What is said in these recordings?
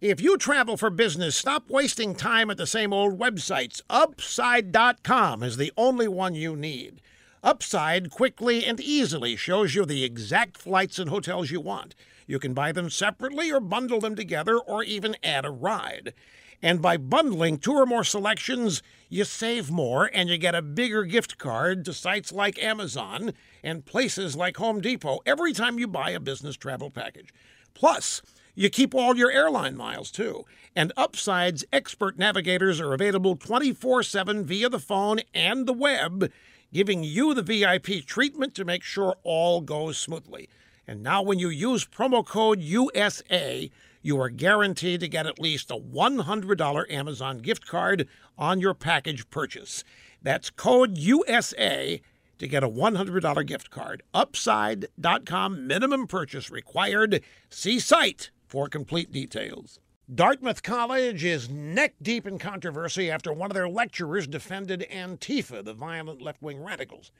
If you travel for business, stop wasting time at the same old websites. Upside.com is the only one you need. Upside quickly and easily shows you the exact flights and hotels you want. You can buy them separately or bundle them together or even add a ride. And by bundling two or more selections, you save more and you get a bigger gift card to sites like Amazon and places like Home Depot every time you buy a business travel package. Plus, you keep all your airline miles too. And Upside's expert navigators are available 24 7 via the phone and the web, giving you the VIP treatment to make sure all goes smoothly. And now, when you use promo code USA, you are guaranteed to get at least a $100 Amazon gift card on your package purchase. That's code USA to get a $100 gift card. Upside.com minimum purchase required. See site for complete details. Dartmouth College is neck deep in controversy after one of their lecturers defended Antifa, the violent left wing radicals.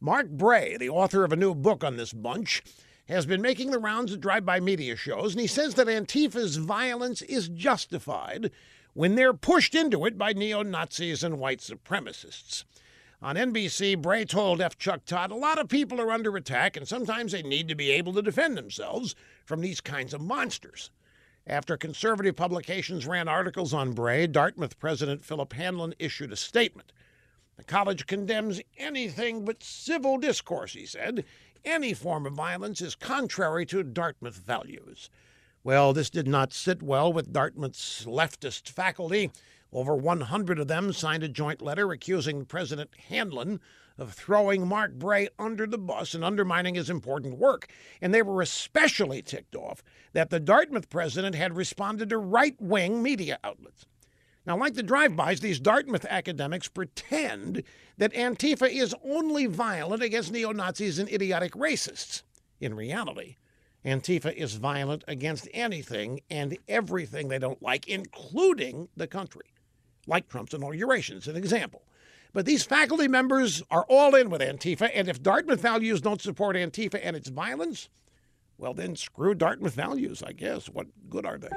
Mark Bray, the author of a new book on this bunch, has been making the rounds at drive by media shows, and he says that Antifa's violence is justified when they're pushed into it by neo Nazis and white supremacists. On NBC, Bray told F. Chuck Todd, a lot of people are under attack, and sometimes they need to be able to defend themselves from these kinds of monsters. After conservative publications ran articles on Bray, Dartmouth President Philip Hanlon issued a statement. The college condemns anything but civil discourse, he said. Any form of violence is contrary to Dartmouth values. Well, this did not sit well with Dartmouth's leftist faculty. Over 100 of them signed a joint letter accusing President Hanlon of throwing Mark Bray under the bus and undermining his important work. And they were especially ticked off that the Dartmouth president had responded to right wing media outlets. Now, like the drive bys, these Dartmouth academics pretend that Antifa is only violent against neo Nazis and idiotic racists. In reality, Antifa is violent against anything and everything they don't like, including the country. Like Trump's inauguration, is an example. But these faculty members are all in with Antifa, and if Dartmouth values don't support Antifa and its violence, well, then screw Dartmouth values, I guess. What good are they?